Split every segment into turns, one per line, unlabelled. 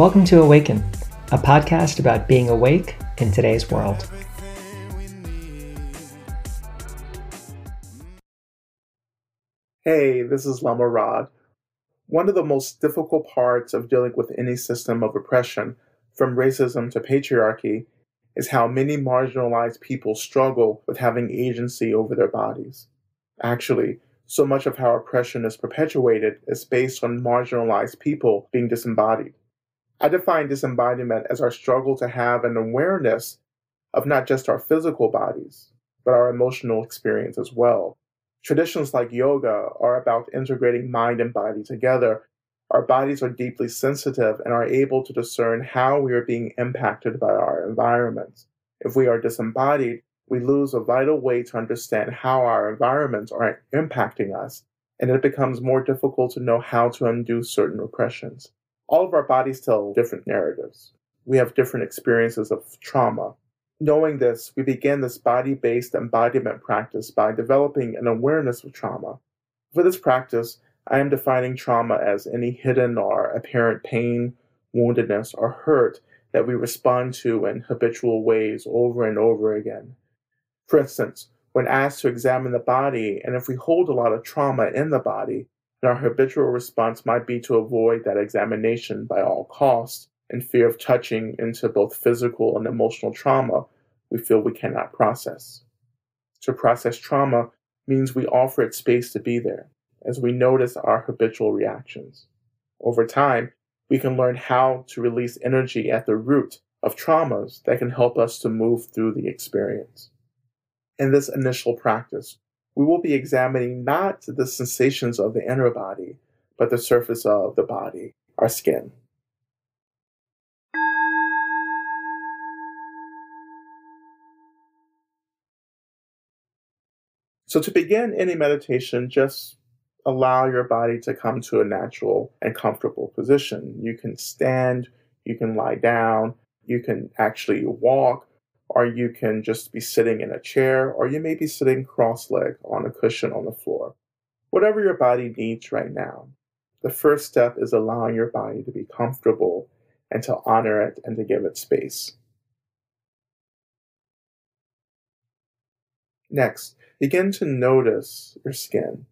Welcome to Awaken, a podcast about being awake in today's world.
Hey, this is Lama Rod. One of the most difficult parts of dealing with any system of oppression, from racism to patriarchy, is how many marginalized people struggle with having agency over their bodies. Actually, so much of how oppression is perpetuated is based on marginalized people being disembodied. I define disembodiment as our struggle to have an awareness of not just our physical bodies, but our emotional experience as well. Traditions like yoga are about integrating mind and body together. Our bodies are deeply sensitive and are able to discern how we are being impacted by our environments. If we are disembodied, we lose a vital way to understand how our environments are impacting us, and it becomes more difficult to know how to undo certain oppressions. All of our bodies tell different narratives. We have different experiences of trauma. Knowing this, we begin this body based embodiment practice by developing an awareness of trauma. For this practice, I am defining trauma as any hidden or apparent pain, woundedness, or hurt that we respond to in habitual ways over and over again. For instance, when asked to examine the body, and if we hold a lot of trauma in the body, and our habitual response might be to avoid that examination by all costs in fear of touching into both physical and emotional trauma we feel we cannot process. To process trauma means we offer it space to be there as we notice our habitual reactions. Over time, we can learn how to release energy at the root of traumas that can help us to move through the experience. In this initial practice, we will be examining not the sensations of the inner body, but the surface of the body, our skin. So, to begin any meditation, just allow your body to come to a natural and comfortable position. You can stand, you can lie down, you can actually walk, or you can just be sitting in a chair, or you may be sitting cross legged on a cushion on the floor. Whatever your body needs right now. The first step is allowing your body to be comfortable and to honor it and to give it space. Next, begin to notice your skin.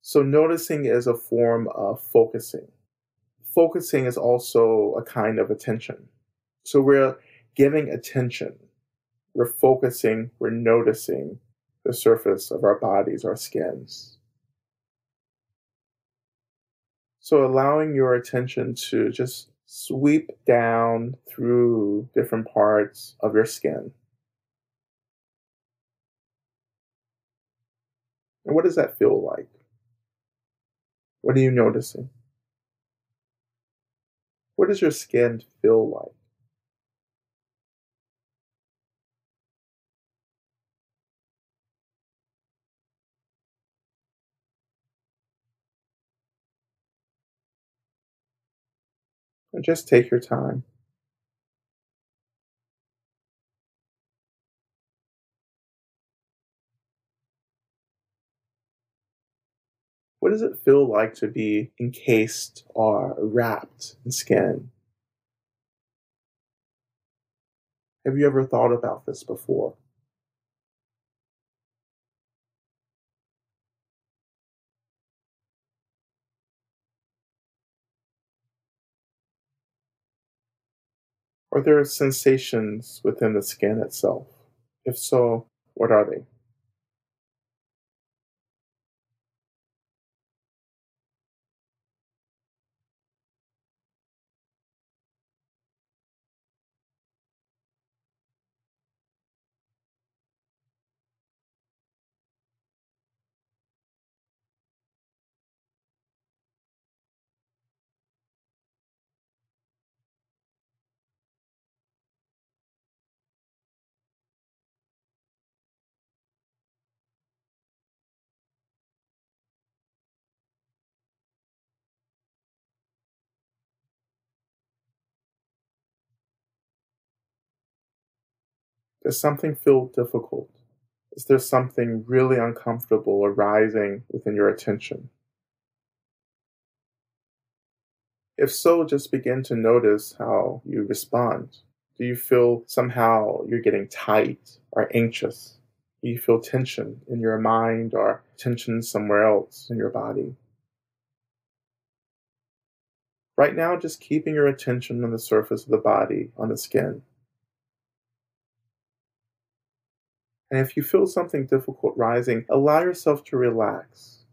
So, noticing is a form of focusing. Focusing is also a kind of attention. So, we're giving attention. We're focusing, we're noticing the surface of our bodies, our skins. So, allowing your attention to just sweep down through different parts of your skin. And what does that feel like? What are you noticing? What does your skin feel like? Just take your time. What does it feel like to be encased or wrapped in skin? Have you ever thought about this before? Are there sensations within the skin itself? If so, what are they? Does something feel difficult? Is there something really uncomfortable arising within your attention? If so, just begin to notice how you respond. Do you feel somehow you're getting tight or anxious? Do you feel tension in your mind or tension somewhere else in your body? Right now, just keeping your attention on the surface of the body, on the skin. And if you feel something difficult rising, allow yourself to relax.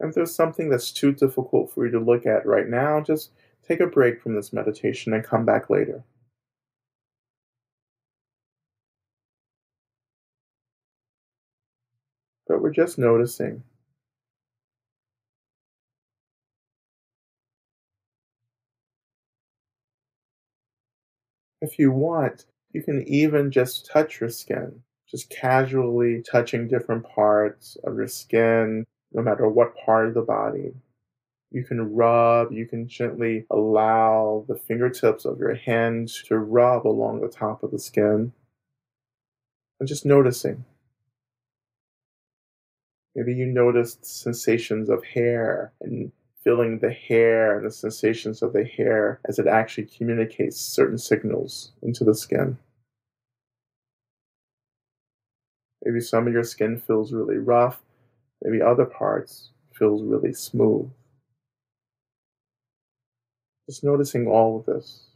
And if there's something that's too difficult for you to look at right now, just take a break from this meditation and come back later. But we're just noticing. If you want, you can even just touch your skin, just casually touching different parts of your skin, no matter what part of the body. You can rub, you can gently allow the fingertips of your hands to rub along the top of the skin. And just noticing. Maybe you noticed sensations of hair and feeling the hair and the sensations of the hair as it actually communicates certain signals into the skin. Maybe some of your skin feels really rough, maybe other parts feels really smooth. Just noticing all of this.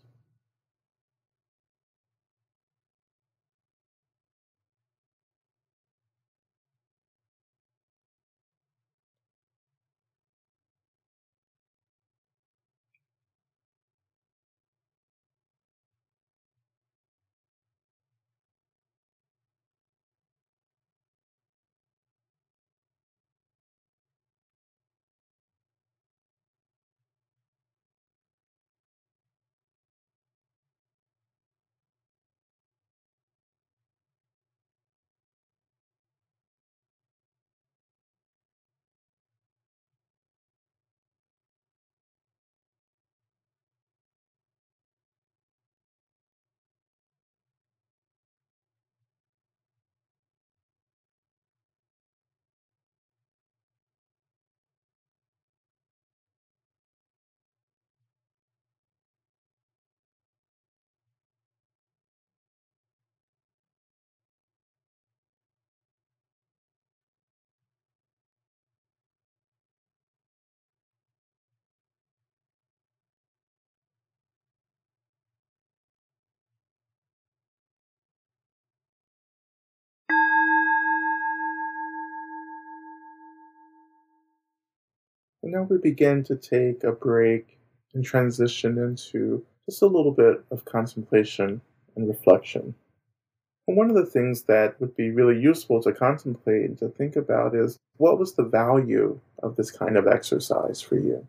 And now we begin to take a break and transition into just a little bit of contemplation and reflection. And one of the things that would be really useful to contemplate and to think about is what was the value of this kind of exercise for you?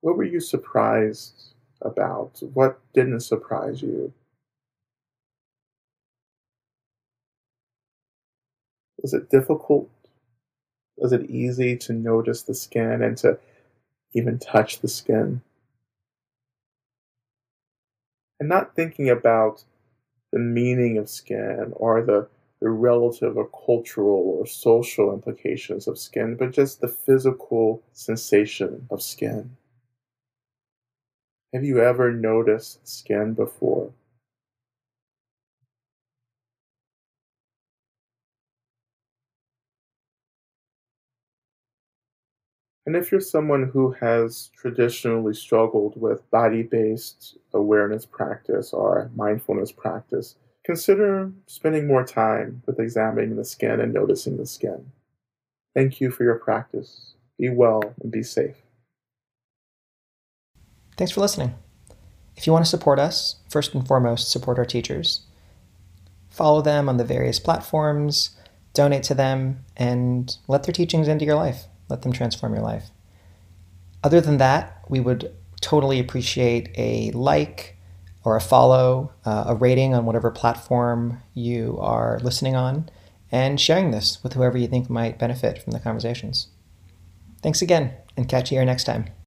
What were you surprised about? What didn't surprise you? Was it difficult was it easy to notice the skin and to even touch the skin? And not thinking about the meaning of skin or the, the relative or cultural or social implications of skin, but just the physical sensation of skin. Have you ever noticed skin before? And if you're someone who has traditionally struggled with body based awareness practice or mindfulness practice, consider spending more time with examining the skin and noticing the skin. Thank you for your practice. Be well and be safe.
Thanks for listening. If you want to support us, first and foremost, support our teachers. Follow them on the various platforms, donate to them, and let their teachings into your life. Let them transform your life. Other than that, we would totally appreciate a like or a follow, uh, a rating on whatever platform you are listening on, and sharing this with whoever you think might benefit from the conversations. Thanks again, and catch you here next time.